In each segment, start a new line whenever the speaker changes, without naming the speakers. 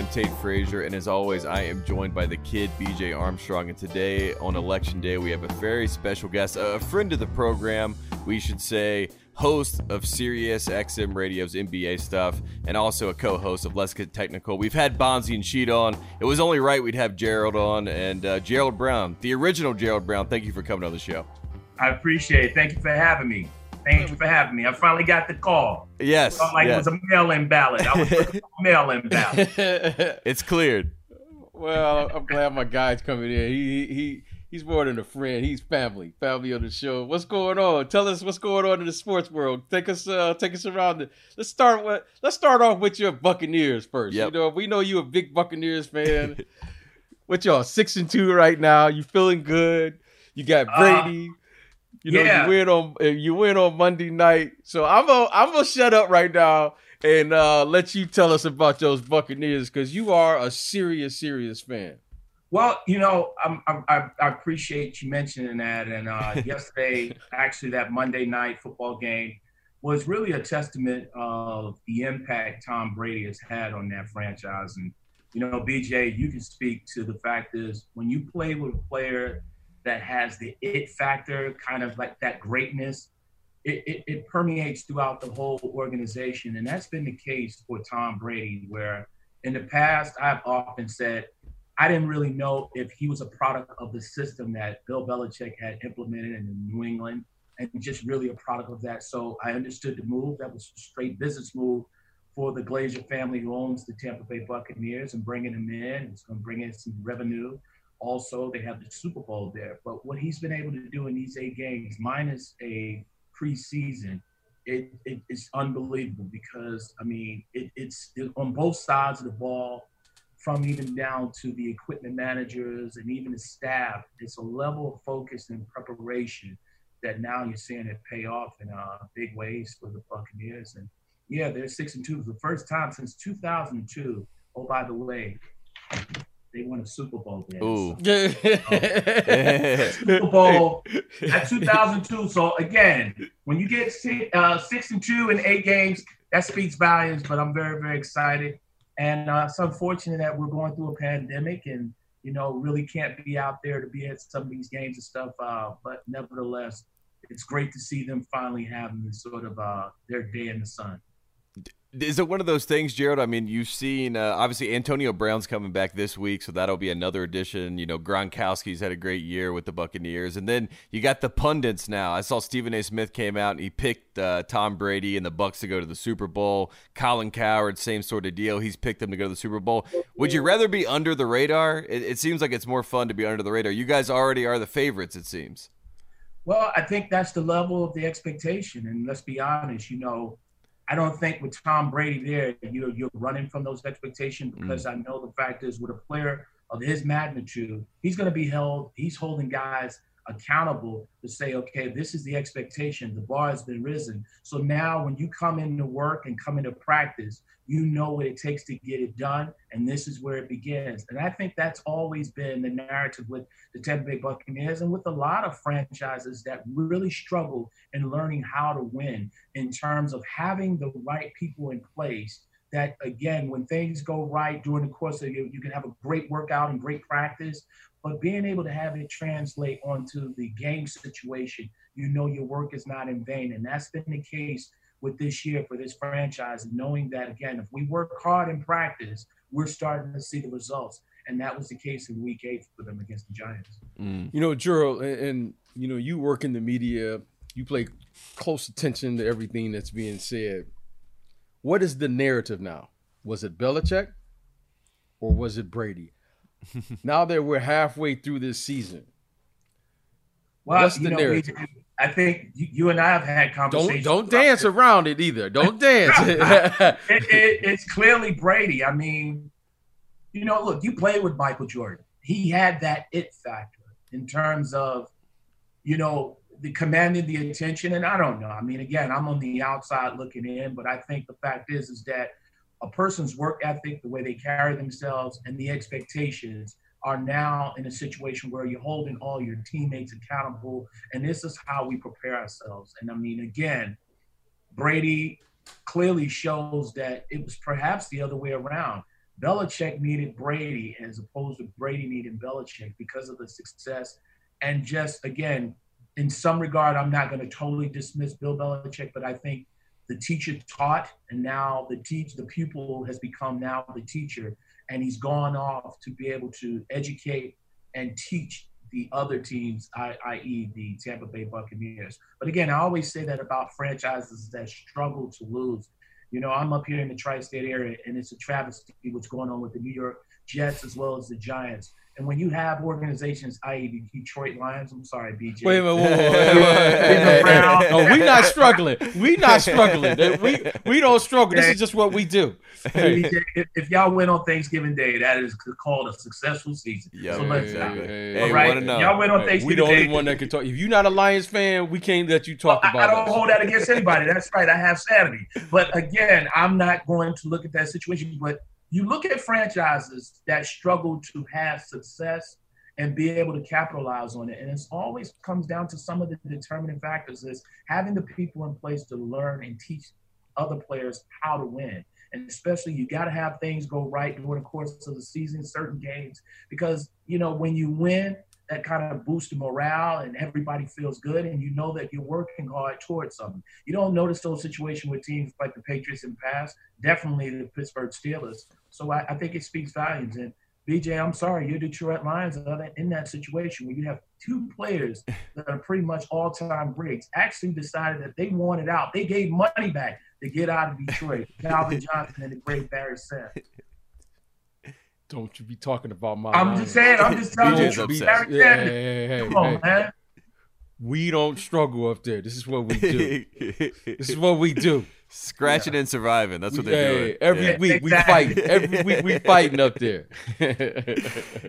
am Tate Frazier, and as always, I am joined by the kid BJ Armstrong. And today, on election day, we have a very special guest, a friend of the program, we should say, host of Sirius XM Radio's NBA stuff, and also a co-host of Let's Get Technical. We've had Bonzi and Sheed on. It was only right we'd have Gerald on, and uh, Gerald Brown, the original Gerald Brown. Thank you for coming on the show.
I appreciate it. Thank you for having me. Thank you for having me. I finally got the call.
Yes.
It like
yes.
it was a mail-in ballot. I was mail-in ballot.
it's cleared.
Well, I'm glad my guy's coming in. He he he's more than a friend. He's family, family on the show. What's going on? Tell us what's going on in the sports world. Take us uh take us around. The, let's start with let's start off with your Buccaneers first.
Yep.
You know, we know you a big Buccaneers fan. what y'all six and two right now? You feeling good? You got
Uh,
Brady. You know,
yeah.
you win on uh, you win on Monday night. So I'm gonna I'm gonna shut up right now and uh, let you tell us about those Buccaneers because you are a serious, serious fan.
Well, you know, I'm, I'm, I, I appreciate you mentioning that. And uh, yesterday, actually, that Monday night football game was really a testament of the impact Tom Brady has had on that franchise. And you know, BJ, you can speak to the fact is when you play with a player that has the it factor, kind of like that greatness, it, it, it permeates throughout the whole organization. And that's been the case for Tom Brady, where in the past, I've often said, I didn't really know if he was a product of the system that Bill Belichick had implemented in New England and just really a product of that. So I understood the move. That was a straight business move for the Glazer family who owns the Tampa Bay Buccaneers and bringing him in. It's going to bring in some revenue. Also, they have the Super Bowl there. But what he's been able to do in these eight games, minus a preseason, it, it it's unbelievable because I mean it, it's it, on both sides of the ball, from even down to the equipment managers and even the staff. It's a level of focus and preparation that now you're seeing it pay off in uh, big ways for the Buccaneers. And yeah, they're six and two for the first time since 2002. Oh, by the way, they won a Super Bowl then.
Ooh.
Super Bowl at 2002. So again, when you get six, uh, six and two in eight games, that speaks volumes. But I'm very, very excited, and uh, it's unfortunate that we're going through a pandemic and you know really can't be out there to be at some of these games and stuff. Uh, but nevertheless, it's great to see them finally having this sort of uh, their day in the sun.
Is it one of those things, Jared? I mean, you've seen uh, obviously Antonio Brown's coming back this week, so that'll be another addition. You know, Gronkowski's had a great year with the Buccaneers, and then you got the pundits now. I saw Stephen A. Smith came out and he picked uh, Tom Brady and the Bucs to go to the Super Bowl. Colin Cowherd, same sort of deal. He's picked them to go to the Super Bowl. Would you rather be under the radar? It, it seems like it's more fun to be under the radar. You guys already are the favorites, it seems.
Well, I think that's the level of the expectation, and let's be honest. You know, I don't think with Tom Brady there, you're you're running from those expectations mm. because I know the fact is with a player of his magnitude, he's going to be held. He's holding guys accountable to say, okay, this is the expectation. The bar has been risen. So now, when you come into work and come into practice, you know what it takes to get it done, and this is where it begins. And I think that's always been the narrative with the Tampa Bay Buccaneers and with a lot of franchises that really struggle in learning how to win in terms of having the right people in place that again when things go right during the course of you you can have a great workout and great practice but being able to have it translate onto the game situation you know your work is not in vain and that's been the case with this year for this franchise knowing that again if we work hard in practice we're starting to see the results and that was the case in week eight for them against the giants
Mm.
You know, Gerald, and, and you know, you work in the media, you pay close attention to everything that's being said. What is the narrative now? Was it Belichick or was it Brady? now that we're halfway through this season,
well
What's the
know,
narrative?
i think you, and i have had
don't
conversations
don't dance
this.
around it either. Don't dance.
it, it, it's clearly Brady. I mean, you know, look, you played with Michael Jordan. He had that it factor in terms of, you know, the commanding the attention. And I don't know. I mean, again, I'm on the outside looking in, but I think the fact is, is that a person's work ethic, the way they carry themselves, and the expectations are now in a situation where you're holding all your teammates accountable. And this is how we prepare ourselves. And I mean, again, Brady clearly shows that it was perhaps the other way around. Belichick needed Brady as opposed to Brady needing Belichick because of the success. And just again, in some regard, I'm not going to totally dismiss Bill Belichick, but I think the teacher taught, and now the teach the pupil has become now the teacher, and he's gone off to be able to educate and teach the other teams, i.e., the Tampa Bay Buccaneers. But again, I always say that about franchises that struggle to lose. You know, I'm up here in the tri-state area, and it's a travesty what's going on with the New York Jets as well as the Giants. And when you have organizations, i.e., the Detroit Lions, I'm sorry, BJ.
Wait a minute, whoa, whoa, whoa, whoa, no, we're not struggling. We're not struggling. We we don't struggle. This is just what we do.
BJ, if, if, y'all win on Thanksgiving Day, that is called a successful season.
Yeah,
so
let's hey,
hey, hey, right. Y'all win on Thanksgiving Day.
We the only
Day.
one that can talk. If you're not a Lions fan, we can't let you talk
well,
about.
I, I don't
us.
hold that against anybody. That's right. I have sanity. But again, I'm not going to look at that situation. But you look at franchises that struggle to have success and be able to capitalize on it. And it always comes down to some of the determining factors is having the people in place to learn and teach other players how to win. And especially you got to have things go right during the course of the season, certain games, because, you know, when you win, that kind of boosts the morale and everybody feels good and you know that you're working hard towards something. You don't notice those situations with teams like the Patriots in the past, definitely the Pittsburgh Steelers. So I, I think it speaks volumes. And BJ, I'm sorry, your Detroit Lions are in that situation where you have two players that are pretty much all-time greats actually decided that they wanted out. They gave money back to get out of Detroit. Calvin Johnson and the great Barry Sanders.
Don't you be talking about my.
I'm
Lions.
just saying. I'm just telling
BJ's
you.
upset.
Barry
Yeah,
Sanders.
hey, hey,
Come on,
hey.
man.
We don't struggle up there. This is what we do. this is what we do.
Scratching and surviving. That's what
We-
they're
hey,
doing.
Every
Yeah.
week we fight. Every week we fighting up there.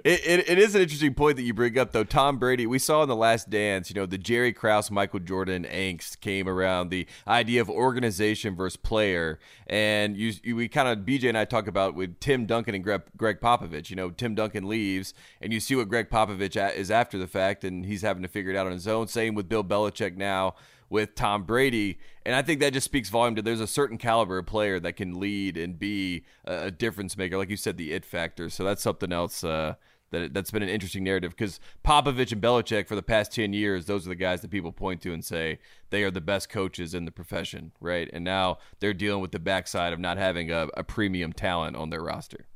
It, it, it is an interesting point that you bring up, though. Tom Brady, we saw in the last dance, you know, the Jerry Krause, Michael Jordan angst came around the idea of organization versus player. And you, you we kind of, BJ and I talk about with Tim Duncan and Gregg, Gregg Popovich. You know, Tim Duncan leaves, and you see what Gregg Popovich is after the fact, and he's having to figure it out on his own. Same with Bill Belichick now with Tom Brady. And I think that just speaks volume to there's a certain caliber of player that can lead and be a, a difference maker. Like you said, the it factor. So that's something else uh, that that's been an interesting narrative because Popovich and Belichick for the past 10 years, those are the guys that people point to and say they are the best coaches in the profession, right? And now they're dealing with the backside of not having a, a premium talent on their roster.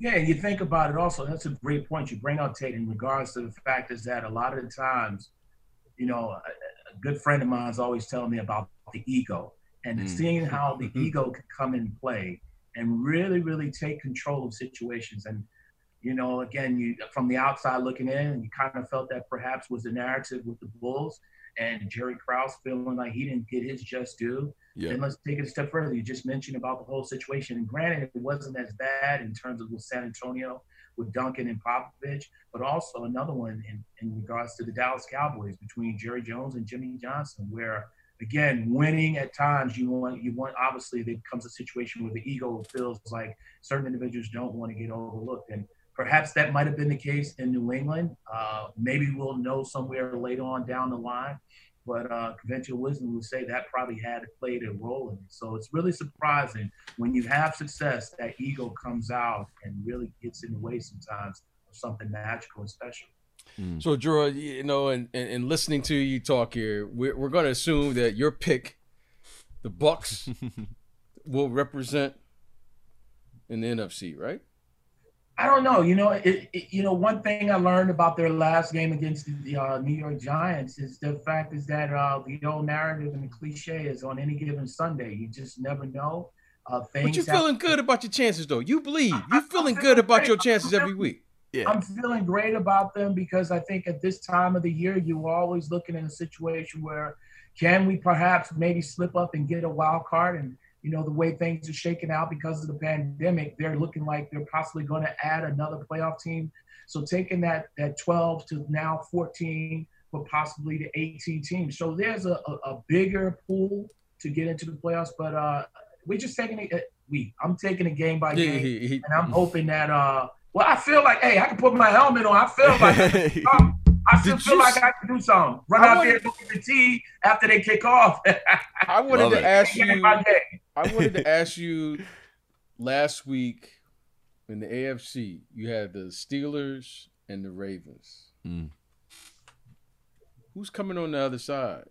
Yeah, and you think about it also. That's a great point you bring up, Tate, in regards to the fact is that a lot of the times, you know, a, good friend of mine is always telling me about the ego and
Mm.
seeing how the ego can come in play and really, really take control of situations. And, you know, again, you from the outside looking in, you kind of felt that perhaps was the narrative with the Bulls and Jerry Krause feeling like he didn't get his just due.
Yeah.
And let's take it a step further. You just mentioned about the whole situation. And granted, it wasn't as bad in terms of with San Antonio with Duncan and Popovich, but also another one in, in regards to the Dallas Cowboys between Jerry Jones and Jimmy Johnson, where again, winning at times you want you want obviously there comes a situation where the ego feels like certain individuals don't want to get overlooked. And perhaps that might have been the case in New England. Uh, maybe we'll know somewhere later on down the line. But uh, conventional wisdom would say that probably had played a role in it. So it's really surprising when you have success, that ego comes out and really gets in the way sometimes of something magical and special.
So, Drew, you know, and, and, and listening to you talk here, we're, we're going to assume that your pick, the Bucs, will represent in the NFC, right?
I don't know. You know, it, it, you know, one thing I learned about their last game against the uh, New York Giants is the fact is that uh, the old narrative and the cliche is on any given Sunday, you just never know. Uh, things
But you're
happen-
feeling good about your chances, though. You believe. You're feeling good about your chances every week.
Yeah.
I'm feeling great about them because I think at this time of the year, you're always looking in a situation where can we perhaps maybe slip up and get a wild card? And, you know, the way things are shaking out because of the pandemic, they're looking like they're possibly going to add another playoff team. So taking that, that 12 to now 14, but possibly to 18 teams. So there's a, a, a bigger pool to get into the playoffs, but uh, we're just taking it. uh, We, I'm taking it game by game
he- he-
and I'm hoping that uh well I feel like hey I can put my helmet on. I feel like um, I still feel like
s-
I can do something. Run
I
out
wanna-
there and look at the tee after they kick off.
I wanted
Love
to
it.
ask you.
By game.
I wanted to ask you last week in the AFC, you had the Steelers and the Ravens.
Mm.
Who's coming on the other side?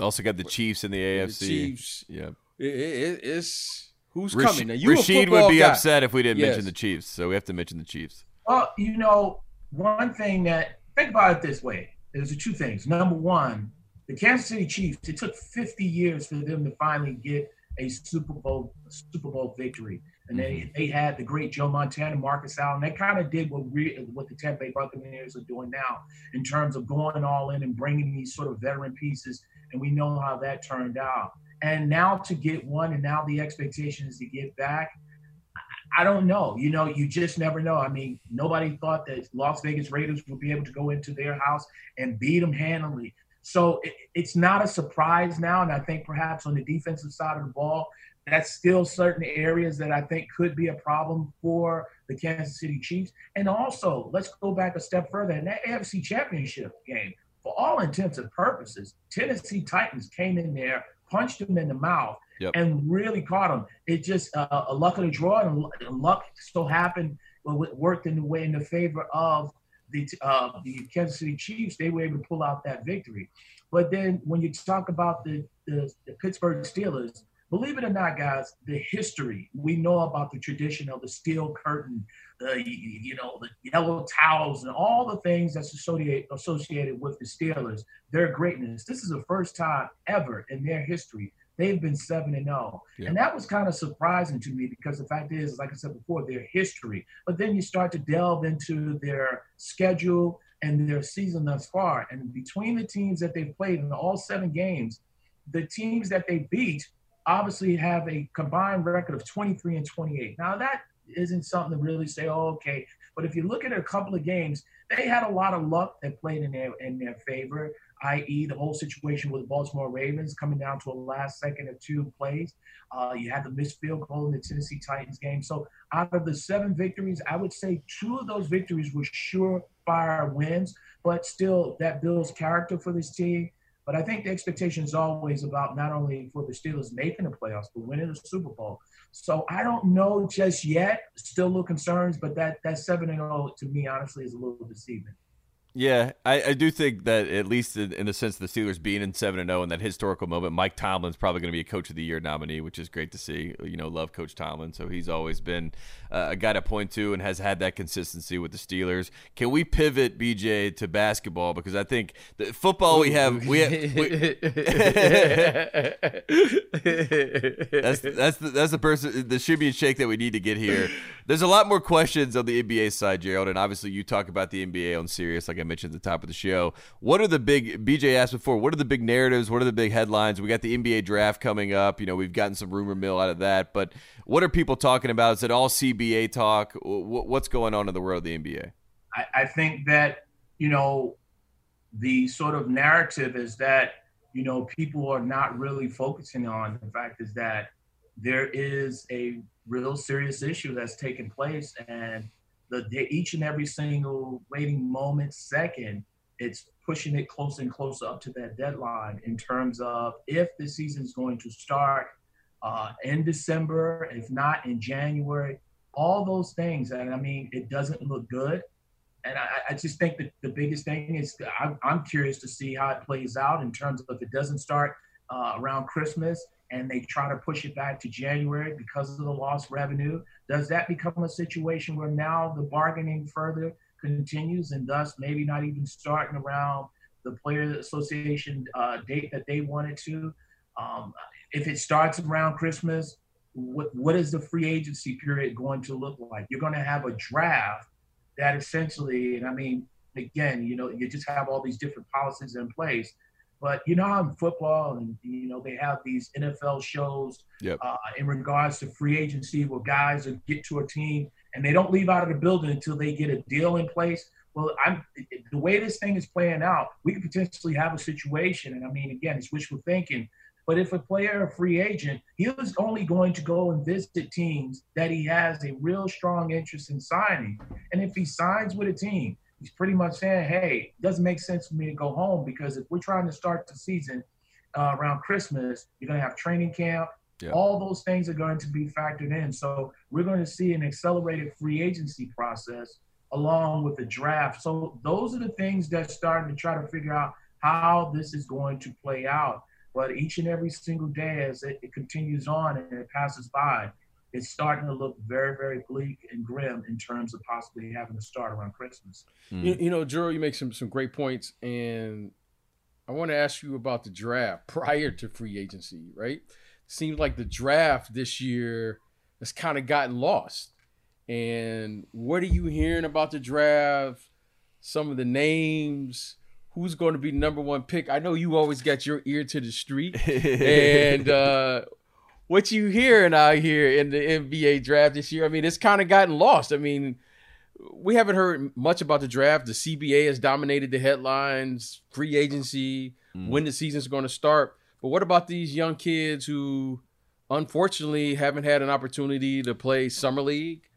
Also got the Chiefs in the AFC.
The Chiefs.
Yeah.
It, it, it's who's
Rash-
coming. Now, you
Rashid would be
guy.
upset if we didn't
Yes.
mention the Chiefs, so we have to mention the Chiefs.
Well, you know, one thing that think about it this way: there's two things. Number one, the Kansas City Chiefs. It took 50 years for them to finally get a Super Bowl Super Bowl victory, and they mm-hmm. they had the great Joe Montana, Marcus Allen. They kind of did what we what the Tampa Bay Buccaneers are doing now in terms of going all in and bringing these sort of veteran pieces, and we know how that turned out. And now to get one, and now the expectation is to get back. I don't know. You know, you just never know. I mean, nobody thought that Las Vegas Raiders would be able to go into their house and beat them handily. So it, it's not a surprise now. And I think perhaps on the defensive side of the ball, that's still certain areas that I think could be a problem for the Kansas City Chiefs. And also, let's go back a step further. In that AFC Championship game, for all intents and purposes, Tennessee Titans came in there, punched them in the mouth,
Yep.
and really caught them. It just uh, a luck of the draw, and and luck so happened but it worked in the way in the favor of the uh, the Kansas City Chiefs. They were able to pull out that victory. But then when you talk about the, the, the Pittsburgh Steelers, believe it or not, guys, the history we know about the tradition of the steel curtain, the you know the yellow towels, and all the things that's associated associated with the Steelers, their greatness. This is the first time ever in their history they've been seven and zero,
Yeah.
and that was kind of surprising to me because the fact is, like I said before, their history. But then you start to delve into their schedule and their season thus far, and between the teams that they've played in all seven games, the teams that they beat obviously have a combined record of 23 and 28. Now that isn't something to really say, oh, okay. But if you look at a couple of games, they had a lot of luck that played in their in their favor, i.e., the whole situation with Baltimore Ravens coming down to a last second or two plays. Uh, you had the missed field goal in the Tennessee Titans game. So out of the seven victories, I would say two of those victories were surefire wins, but still that builds character for this team. But I think the expectation is always about not only for the Steelers making the playoffs, but winning the Super Bowl. So I don't know just yet. Still a little concerns, but that that seven and zero to me honestly is a little deceiving.
Yeah, I, I do think that at least in, in the sense of the Steelers being in seven and zero in that historical moment, Mike Tomlin's probably going to be a Coach of the Year nominee, which is great to see. You know, love Coach Tomlin, so he's always been uh, a guy to point to and has had that consistency with the Steelers. Can we pivot BJ to basketball because I think the football we have we have. We, that's that's the, that's the person the shimmy and shake that we need to get here. There's a lot more questions on the NBA side, Gerald, and obviously you talk about the NBA on Sirius like mentioned at the top of the show. What are the big BJ asked before? What are the big narratives? What are the big headlines? We got the NBA draft coming up. You know, we've gotten some rumor mill out of that, but what are people talking about? Is it all CBA talk? What's going on in the world of the NBA?
I, I think that you know the sort of narrative is that you know people are not really focusing on the fact is that there is a real serious issue that's taking place and the, the each and every single waiting moment second it's pushing it closer and closer up to that deadline in terms of if the season is going to start uh, in december if not in january all those things and i mean it doesn't look good and I, I just think that the biggest thing is I'm, I'm curious to see how it plays out in terms of if it doesn't start uh, around Christmas and they try to push it back to January because of the lost revenue. Does that become a situation where now the bargaining further continues and thus maybe not even starting around the player association uh, date that they wanted to? Um, if it starts around Christmas, what, what is the free agency period going to look like? You're going to have a draft that essentially, and I mean, again, you know, you just have all these different policies in place. But you know how in football, and you know, they have these NFL shows
Yep.
uh, in regards to free agency, where guys will get to a team and they don't leave out of the building until they get a deal in place. Well, I'm the way this thing is playing out, we could potentially have a situation, and I mean, again, it's wishful thinking. But if a player, a free agent, he was only going to go and visit teams that he has a real strong interest in signing. And if he signs with a team, he's pretty much saying, hey, it doesn't make sense for me to go home because if we're trying to start the season uh, around Christmas, you're going to have training camp, Yep. All those things are going to be factored in. So we're going to see an accelerated free agency process along with the draft. So those are the things that's starting to try to figure out how this is going to play out. But each and every single day as it, it continues on and it passes by, it's starting to look very, very bleak and grim in terms of possibly having to start around Christmas.
Mm. You, you know, Jero, you make some some great points, and I want to ask you about the draft prior to free agency. Right, seems like the draft this year has kind of gotten lost. And what are you hearing about the draft? Some of the names, who's going to be number one pick? I know you always got your ear to the street, and uh, what you hearing out here in the NBA draft this year? I mean, it's kind of gotten lost. I mean, we haven't heard much about the draft. The CBA has dominated the headlines, free agency, mm. when the season's going to start. But what about these young kids who unfortunately haven't had an opportunity to play summer league?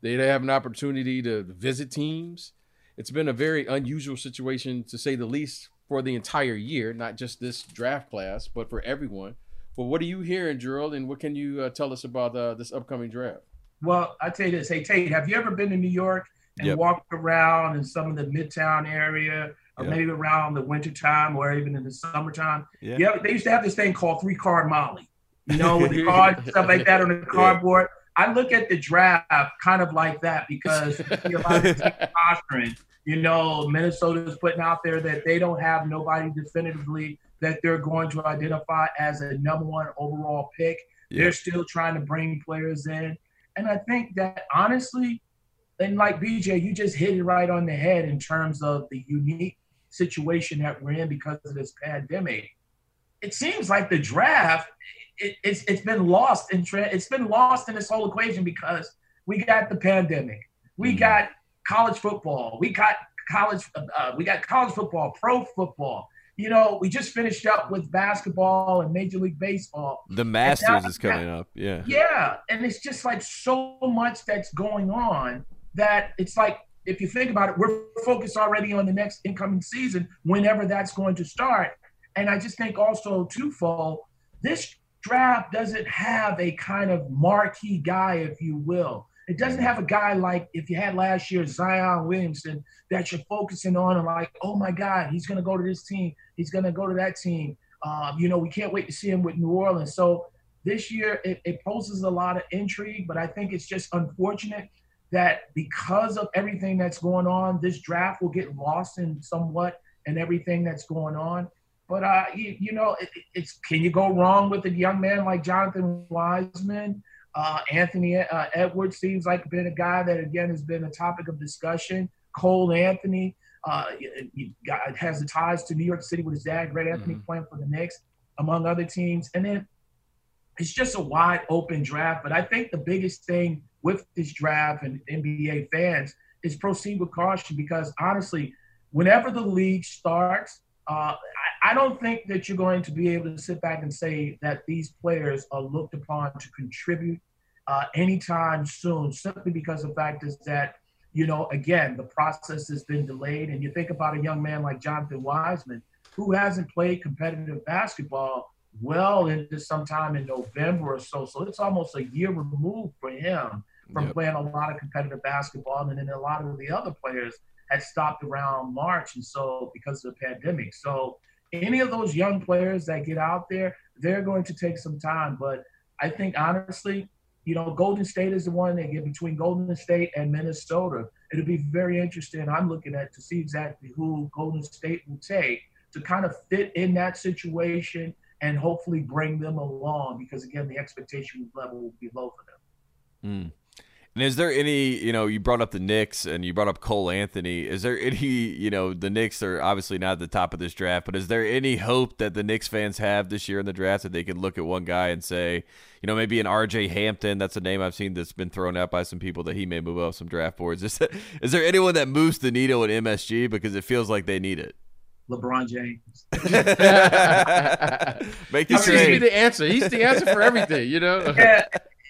They have an opportunity to visit teams. It's been a very unusual situation to say the least for the entire year, not just this draft class, but for everyone. But what are you hearing, Gerald, and what can you uh, tell us about uh, this upcoming draft?
Well, I tell you this. Hey, Tate, have you ever been to New York and yep. walked around in some of the Midtown area, or yep. maybe around the wintertime or even in the summertime? Yeah. yeah. They used to have this thing called three card Molly, you know, with the cards and stuff like that on the cardboard. Yeah. I look at the draft kind of like that because you a lot of posturing. You know, Minnesota's putting out there that they don't have nobody definitively that they're going to identify as a number one overall pick. Yeah. They're still trying to bring players in. And I think that honestly, and like BJ, you just hit it right on the head in terms of the unique situation that we're in because of this pandemic. It seems like the draft, it, it's it's been lost in it's been lost in this whole equation because we got the pandemic, we mm-hmm. got college football, we got college, uh, we got college football, pro football, you know, we just finished up with basketball and Major League Baseball.
The Masters is coming up. Yeah.
Yeah. And it's just like so much that's going on that it's like, if you think about it, we're focused already on the next incoming season, whenever that's going to start. And I just think also, twofold, this draft doesn't have a kind of marquee guy, if you will. It doesn't have a guy like if you had last year Zion Williamson that you're focusing on and like, oh my God, he's going to go to this team. He's going to go to that team. Um, you know, we can't wait to see him with New Orleans. So this year it, it poses a lot of intrigue, but I think it's just unfortunate that because of everything that's going on, this draft will get lost in somewhat and everything that's going on. But uh, you, you know, it, it's can you go wrong with a young man like Jonathan Wiseman? Uh, Anthony uh, Edwards seems like been a guy that again has been a topic of discussion. Cole Anthony uh, got, has the ties to New York City with his dad, Greg Anthony, mm-hmm. playing for the Knicks, among other teams. And then it's just a wide open draft. But I think the biggest thing with this draft and NBA fans is proceed with caution because honestly, whenever the league starts, uh, I, I, don't think that you're going to be able to sit back and say that these players are looked upon to contribute uh, anytime soon, simply because the fact is that, you know, again, the process has been delayed. And you think about a young man like Jonathan Wiseman, who hasn't played competitive basketball well into sometime in November or so. So it's almost a year removed for him from yep. playing a lot of competitive basketball. And then a lot of the other players had stopped around March, and so because of the pandemic. So any of those young players that get out there, they're going to take some time. But I think honestly, you know, Golden State is the one that get between Golden State and Minnesota. It'll be very interesting. I'm looking at to see exactly who Golden State will take to kind of fit in that situation and hopefully bring them along because again, the expectation level will be low for them.
Mm. And is there any, you know, you brought up the Knicks and you brought up Cole Anthony. Is there any, you know, the Knicks are obviously not at the top of this draft, but is there any hope that the Knicks fans have this year in the draft that they can look at one guy and say, you know, maybe an RJ Hampton, that's a name I've seen that's been thrown out by some people that he may move up some draft boards. Is, is there anyone that moves the needle in MSG because it feels like they need it?
LeBron James.
Make this I mean, the answer. He's the answer for everything, you know?
Yeah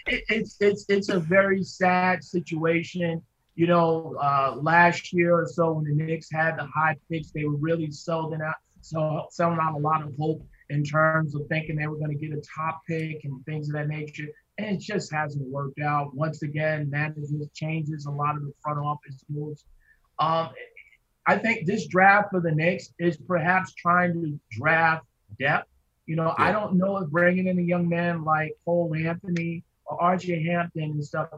it, it's it's it's a very sad situation. You know, uh, last year or so when the Knicks had the high picks, they were really selling out, so selling out a lot of hope in terms of thinking they were going to get a top pick and things of that nature. And it just hasn't worked out. Once again, management changes, a lot of the front office moves. Um, I think this draft for the Knicks is perhaps trying to draft depth. You know, yeah. I don't know if bringing in a young man like Cole Anthony or RJ Hampton and stuff,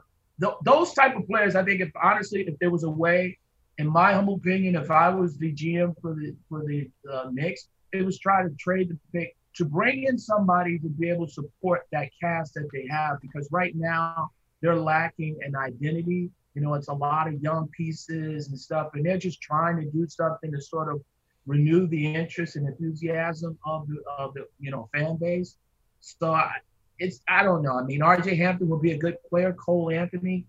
th- those type of players, I think if honestly, if there was a way, in my humble opinion, if I was the GM for the for the uh, Knicks, it was try to trade the pick to bring in somebody to be able to support that cast that they have because right now they're lacking an identity. You know, it's a lot of young pieces and stuff, and they're just trying to do something to sort of renew the interest and enthusiasm of the of the you know fan base. So I, it's I don't know. I mean, R.J. Hampton would be a good player. Cole Anthony,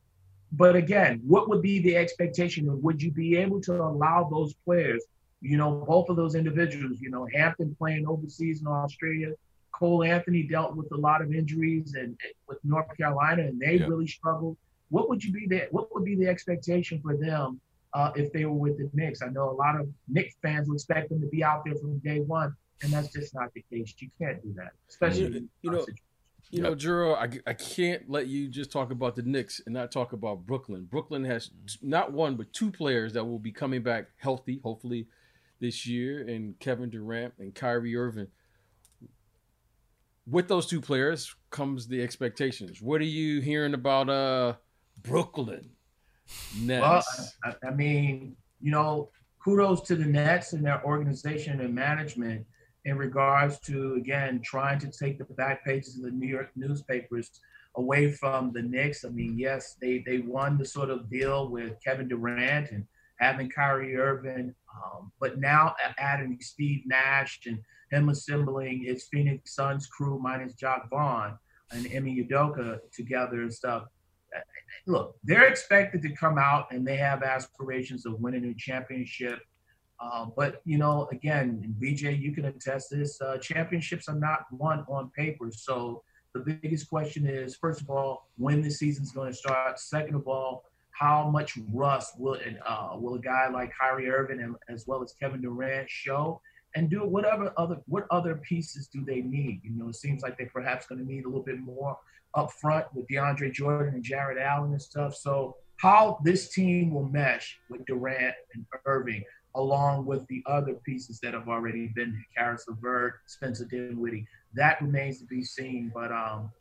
but again, what would be the expectation? Would you be able to allow those players you know, both of those individuals, you know, Hampton playing overseas in Australia, Cole Anthony dealt with a lot of injuries and with North Carolina, and they really struggled. What would you be the What would be the expectation for them uh, if they were with the Knicks? I know a lot of Knicks fans would expect them to be out there from day one, and that's just not the case. You can't do that, especially
you, you know. You know, Jero, I, I can't let you just talk about the Knicks and not talk about Brooklyn. Brooklyn has not one but two players that will be coming back healthy, hopefully this year, and Kevin Durant and Kyrie Irving. With those two players comes the expectations. What are you hearing about uh Brooklyn
Nets? Well, I, I mean, you know, kudos to the Nets and their organization and management in regards to again trying to take the back pages of the New York newspapers away from the Knicks. I mean, yes, they they won the sort of deal with Kevin Durant and having Kyrie Irving, um, but now adding Steve Nash and him assembling his Phoenix Suns crew minus Jacque Vaughn and Ime Udoka together and stuff. Look, they're expected to come out and they have aspirations of winning a championship. Uh, but you know, again, BJ, you can attest this: uh, championships are not won on paper. So the biggest question is, first of all, when the season's going to start. Second of all, how much rust will uh, will a guy like Kyrie Irving and as well as Kevin Durant show, and do whatever other what other pieces do they need? You know, it seems like they're perhaps going to need a little bit more up front with DeAndre Jordan and Jarrett Allen and stuff. So how this team will mesh with Durant and Irving, along with the other pieces that have already been Caris LeVert, Spencer Dinwiddie, that remains to be seen. But um,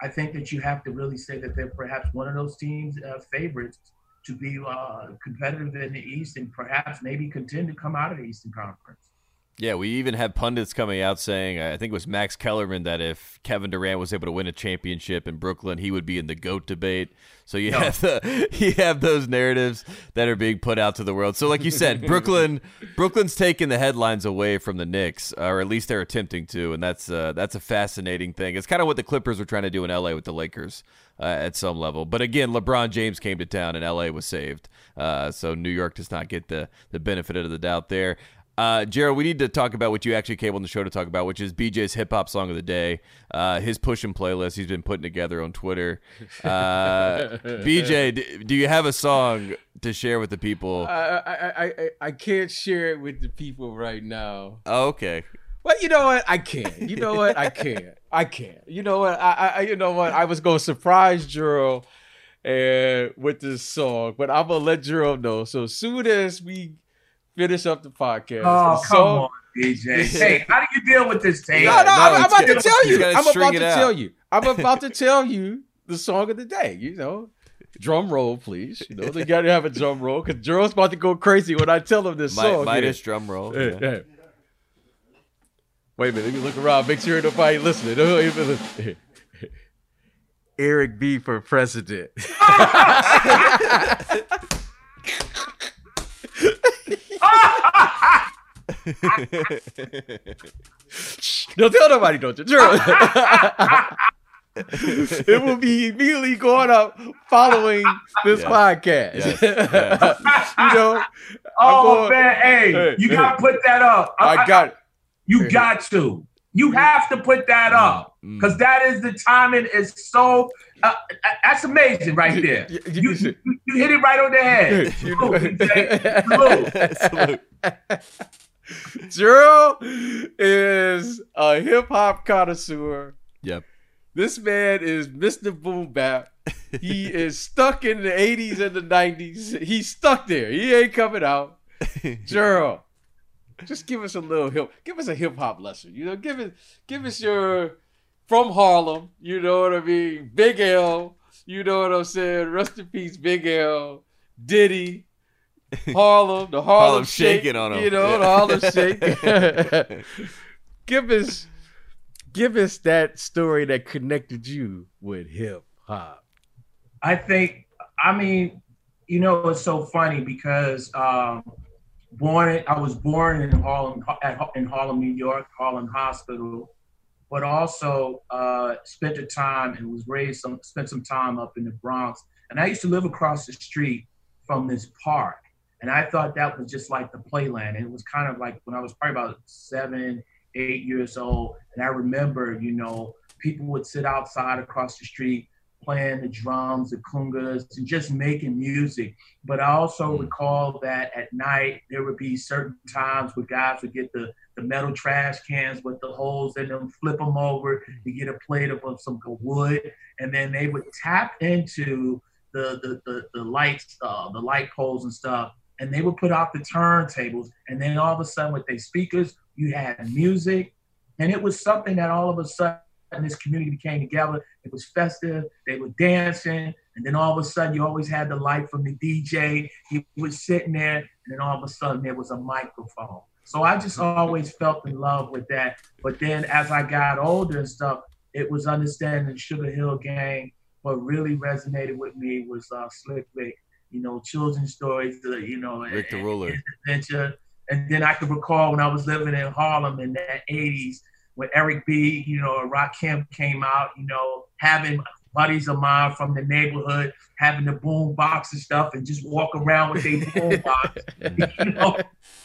I think that you have to really say that they're perhaps one of those teams uh, favorites to be uh, competitive in the East and perhaps maybe contend to come out of the Eastern Conference.
Yeah, we even had pundits coming out saying, I think it was Max Kellerman, that if Kevin Durant was able to win a championship in Brooklyn, he would be in the GOAT debate. So you no. have the, you have those narratives that are being put out to the world. So like you said, Brooklyn Brooklyn's taking the headlines away from the Knicks, or at least they're attempting to, and that's uh, that's a fascinating thing. It's kind of what the Clippers were trying to do in LA with the Lakers uh, at some level. But again, LeBron James came to town and LA was saved. Uh, so New York does not get the the benefit of the doubt there. Uh, Jared, we need to talk about what you actually came on the show to talk about, which is BJ's hip hop song of the day. Uh, his push and playlist he's been putting together on Twitter. Uh, BJ, d- do you have a song to share with the people?
I, I, I I can't share it with the people right now.
Oh, okay.
Well, you know what? I can't. You know what? I can't. I can't. You know what? I, I you know what? I was gonna surprise Jero and with this song, but I'm gonna let Jero know. So soon as we finish up the podcast.
Oh, come so, on, DJ. hey, how do you deal with this tape?
No, no, no I'm, I'm about to tell you. I'm about to tell you. I'm about to tell you the song of the day. You know, drum roll, please. You know, they got to have a drum roll because Jerome's about to go crazy when I tell him this song.
Midas drum roll. Hey, yeah. hey.
Wait a minute. Let me look around. Make sure nobody listening. Eric B for president. Don't tell nobody, don't you? it will be immediately going up following this yes. podcast. Yes. Yes.
you know. Oh going, man, hey, hey you hey. gotta put that up.
I, I got it.
You got to. You have to put that mm, up because mm. that is the timing is so. Uh, uh that's amazing right there. You, you, you, you, hit it right on the head. Salute,
Gerald is a hip hop connoisseur.
Yep.
This man is Mr. Boom Bap. He is stuck in the 80s and the 90s. He's stuck there. He ain't coming out. Gerald, just give us a little hip. Give us a hip hop lesson. You know, give it. Give us your from Harlem. You know what I mean? Big L. You know what I'm saying? Rest in peace, Big L. Diddy. Harlem, the Harlem,
Harlem
Shake,
shaking on 'em.
You know,
Yeah.
the Harlem Shake. give us, give us that story that connected you with hip hop.
I think, I mean, you know, it's so funny because um, born, I was born in Harlem, in Harlem, New York, Harlem Hospital, but also uh, spent a time and was raised some, spent some time up in the Bronx. And I used to live across the street from this park. And I thought that was just like the playland. And it was kind of like when I was probably about seven, eight years old. And I remember, you know, people would sit outside across the street playing the drums, the congas, and just making music. But I also recall that at night there would be certain times where guys would get the, the metal trash cans with the holes in them, flip them over to get a plate of of some wood, and then they would tap into the the the, the lights, uh, the light poles and stuff, and they would put out the turntables, and then all of a sudden with their speakers, you had music, and it was something that all of a sudden this community came together. It was festive. They were dancing, and then all of a sudden you always had the light from the DJ. He was sitting there, and then all of a sudden there was a microphone. So I just always felt in love with that. But then as I got older and stuff, it was understanding Sugar Hill Gang. What really resonated with me was uh, Slick Rick. You know, children's stories. Uh, you know,
Rick the Ruler.
his adventure. And then I could recall when I was living in Harlem in the 80s when Eric B, you know, and Rakim came out, you know, having buddies of mine from the neighborhood having the boom box and stuff and just walk around with their boom box, you know,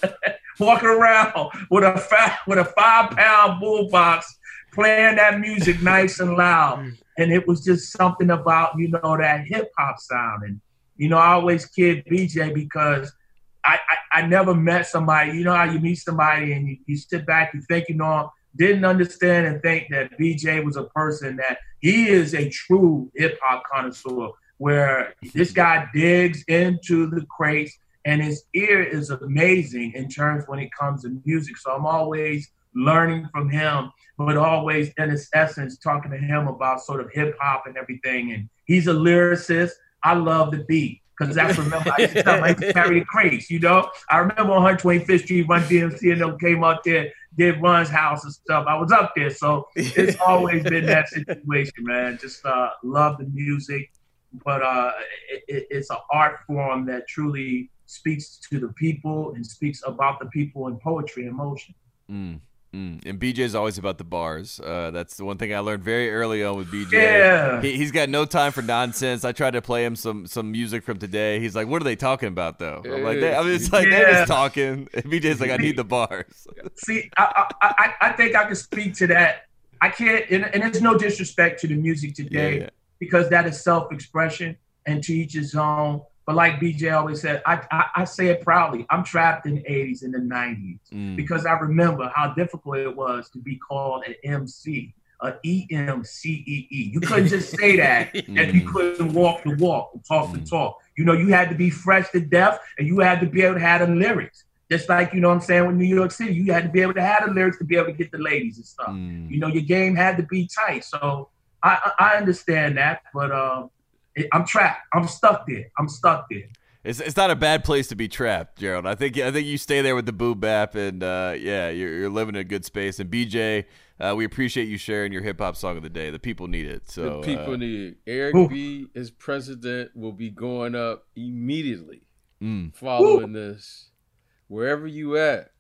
walking around with a five, with a five pound boom box playing that music nice and loud. Mm. And it was just something about, you know, that hip hop sound. And, you know, I always kid BJ because I, I, I never met somebody, you know how you meet somebody and you, you sit back, you think, you know, didn't understand and think that BJ was a person that he is a true hip hop connoisseur, where this guy digs into the crates and his ear is amazing in terms when it comes to music. So I'm always learning from him, but always in his essence talking to him about sort of hip hop and everything. And he's a lyricist. I love the beat. Because that's remember I used to tell him I used to carry the crates, you know. I remember on 125th Street, Run DMC and them came out there, did Run's house and stuff. I was up there, so it's always been that situation, man. Just uh, love the music, but uh, it, it, it's an art form that truly speaks to the people and speaks about the people in poetry and motion.
Mm, mm. And BJ's always about the bars. Uh, that's the one thing I learned very early on with BJ.
Yeah.
He, he's got no time for nonsense. I tried to play him some some music from today. He's like, "What are they talking about, though?" I'm like, they, I mean, it's like they're just talking. And BJ's like, "I need the bars."
See, I, I, I, I think I can speak to that. I can't, and, and there's no disrespect to the music today
Yeah, yeah.
because that is self-expression and to each his own. But like BJ always said, I, I, I say it proudly. I'm trapped in the 80s and the 90s
Mm.
because I remember how difficult it was to be called an MC, a EMCEE. You couldn't just say that if you
Mm.
couldn't walk the walk talk the
Mm.
talk. You know, you had to be fresh to death and you had to be able to have the lyrics. Just like, you know what I'm saying, with New York City, you had to be able to have the lyrics to be able to get the ladies and stuff.
Mm.
You know, your game had to be tight. So I, I understand that, but um, it, I'm trapped. I'm stuck there. I'm stuck there.
It's, it's not a bad place to be trapped, Gerald. I think I think you stay there with the boo bap, and uh, yeah, you're, you're living in a good space. And BJ, uh, we appreciate you sharing your hip hop song of the day. The people need it. So
the people
uh,
need it. Eric
Ooh.
B as president will be going up immediately
mm,
following this. Wherever you at,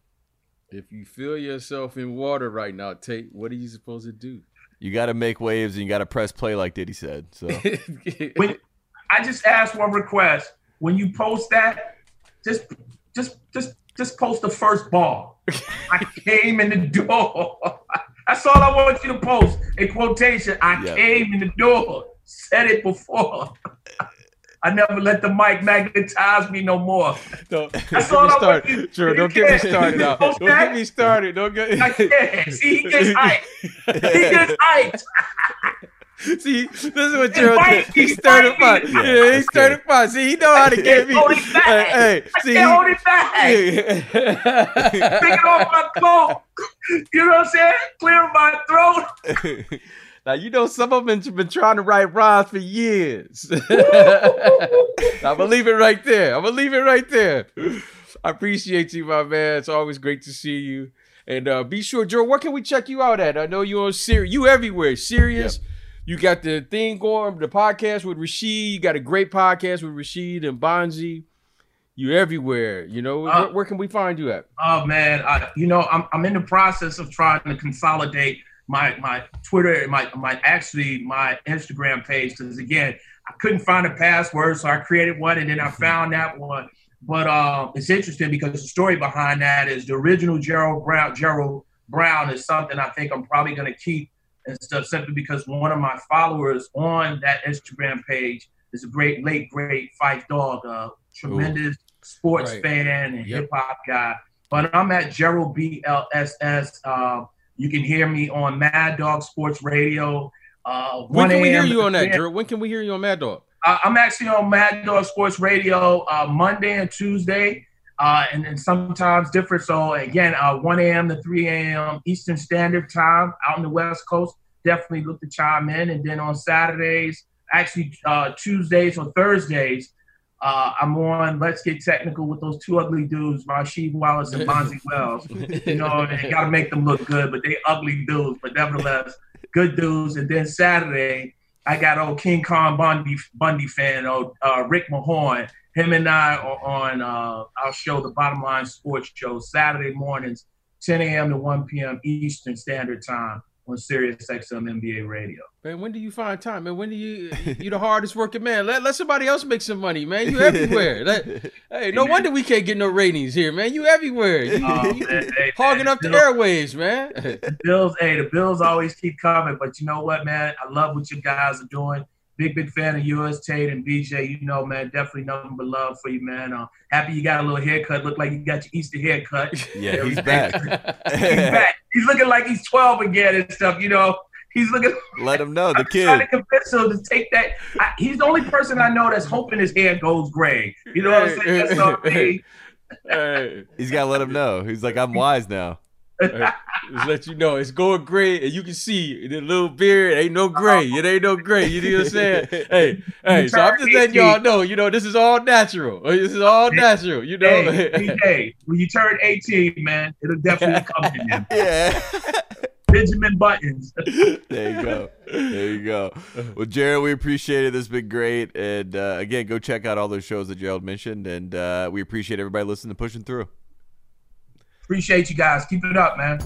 if you feel yourself in water right now, Tate, what are you supposed to do?
You got to make waves, and you got to press play, like Diddy said. So
When I just ask one request, when you post that, just just just just post the first ball. I came in the door. That's all I want you to post. A quotation. I
Yeah.
came in the door. Said it before. I never let the mic magnetize me no more.
Don't,
That's
don't
all
get me
I want
started.
you-
Sure,
you
don't get me
can't.
started now.
You
Don't get me started. Don't
I
get.
can't. See, he gets hyped. He gets hyped.
See, this is what Gerald
Invite
did.
me,
He started
invite
fun.
me.
Yeah, he
that's
started
good.
fun. See, he know how to get me.
hold it back.
Hey, hey,
I
see,
can't hold it back. Take it off my coat. You know what I'm saying? Clear my throat.
Now you know some of them been, been trying to write rhymes for years. I'm gonna leave it right there. I'm gonna leave it right there. I appreciate you, my man. It's always great to see you. And uh, be sure, Joe, where can we check you out at? I know you're on Sirius. You everywhere. Serious. You got the thing going, the podcast with Rasheed. You got a great podcast with Rasheed and Bonzi. You everywhere. You know,
Uh,
where, where can we find you at?
Oh man, I, you know, I'm I'm in the process of trying to consolidate my my Twitter, my my actually my Instagram page because again, I couldn't find a password, so I created one, and then I found that one. But uh, it's interesting because the story behind that is the original Gerald Brown. Gerald Brown is something I think I'm probably going to keep and stuff simply because one of my followers on that Instagram page is a great late great Phife Dawg, uh, tremendous sports
Right.
fan and
Yep.
hip hop guy. But I'm at Gerald BLSS. Uh, you can hear me on Mad Dog Sports Radio. Uh,
When
1
can we hear you on that. Gerald? When can we hear you on Mad Dog?
Uh, I'm actually on Mad Dog Sports Radio uh, Monday and Tuesday, uh, and then sometimes different. So again, uh, 1 a.m. to 3 a.m. Eastern Standard Time out on the West Coast. Definitely look to chime in. And then on Saturdays, actually uh, Tuesdays or Thursdays, uh, I'm on Let's Get Technical with those two ugly dudes, Rasheed Wallace and Bonzi Wells. You know, they got to make them look good, but they ugly dudes, but nevertheless, good dudes. And then Saturday, I got old King Kong Bundy Bundy fan, old uh, Rick Mahorn. Him and I are on uh, our show, the Bottom Line Sports Show, Saturday mornings, 10 a.m. to 1 p.m. Eastern Standard Time on Sirius XM NBA Radio.
Man, when do you find time, man? When do you you the hardest working man? Let let somebody else make some money, man. You everywhere. Let- hey, no wonder we can't get no ratings here, man. You everywhere. You,
Oh,
you
man, hey,
hogging
man,
up the
Bill-
airwaves, man.
the Bills, hey, the Bills always keep coming, but you know what, man? I love what you guys are doing. Big, big fan of yours, Tate and BJ. You know, man, definitely nothing but love for you, man. Uh, happy you got a little haircut. Look like you got your Easter haircut.
Yeah, he's back.
He's back. He's looking like he's 12 again and stuff, you know. He's looking
Let him know the
I'm trying to convince him to take that. I, he's the only person I know that's hoping his hair goes gray. You know what I'm saying? That's all
hey,
He's got to let him know. He's like, I'm wise now.
Hey, just let you know it's going gray, and you can see the little beard. Ain't no gray. It ain't no gray. You know what I'm saying? Hey, hey. So I'm just letting y'all know. You know, this is all natural. This is all natural. You know.
Hey, DJ, when you turn 18, man, it'll definitely come to you.
Yeah.
Benjamin Buttons.
there you go. There you go. Well, Jared, we appreciate it. This has been great. And uh, again, go check out all those shows that Gerald mentioned. And uh, we appreciate everybody listening to Pushing Through.
Appreciate you guys. Keep it up, man.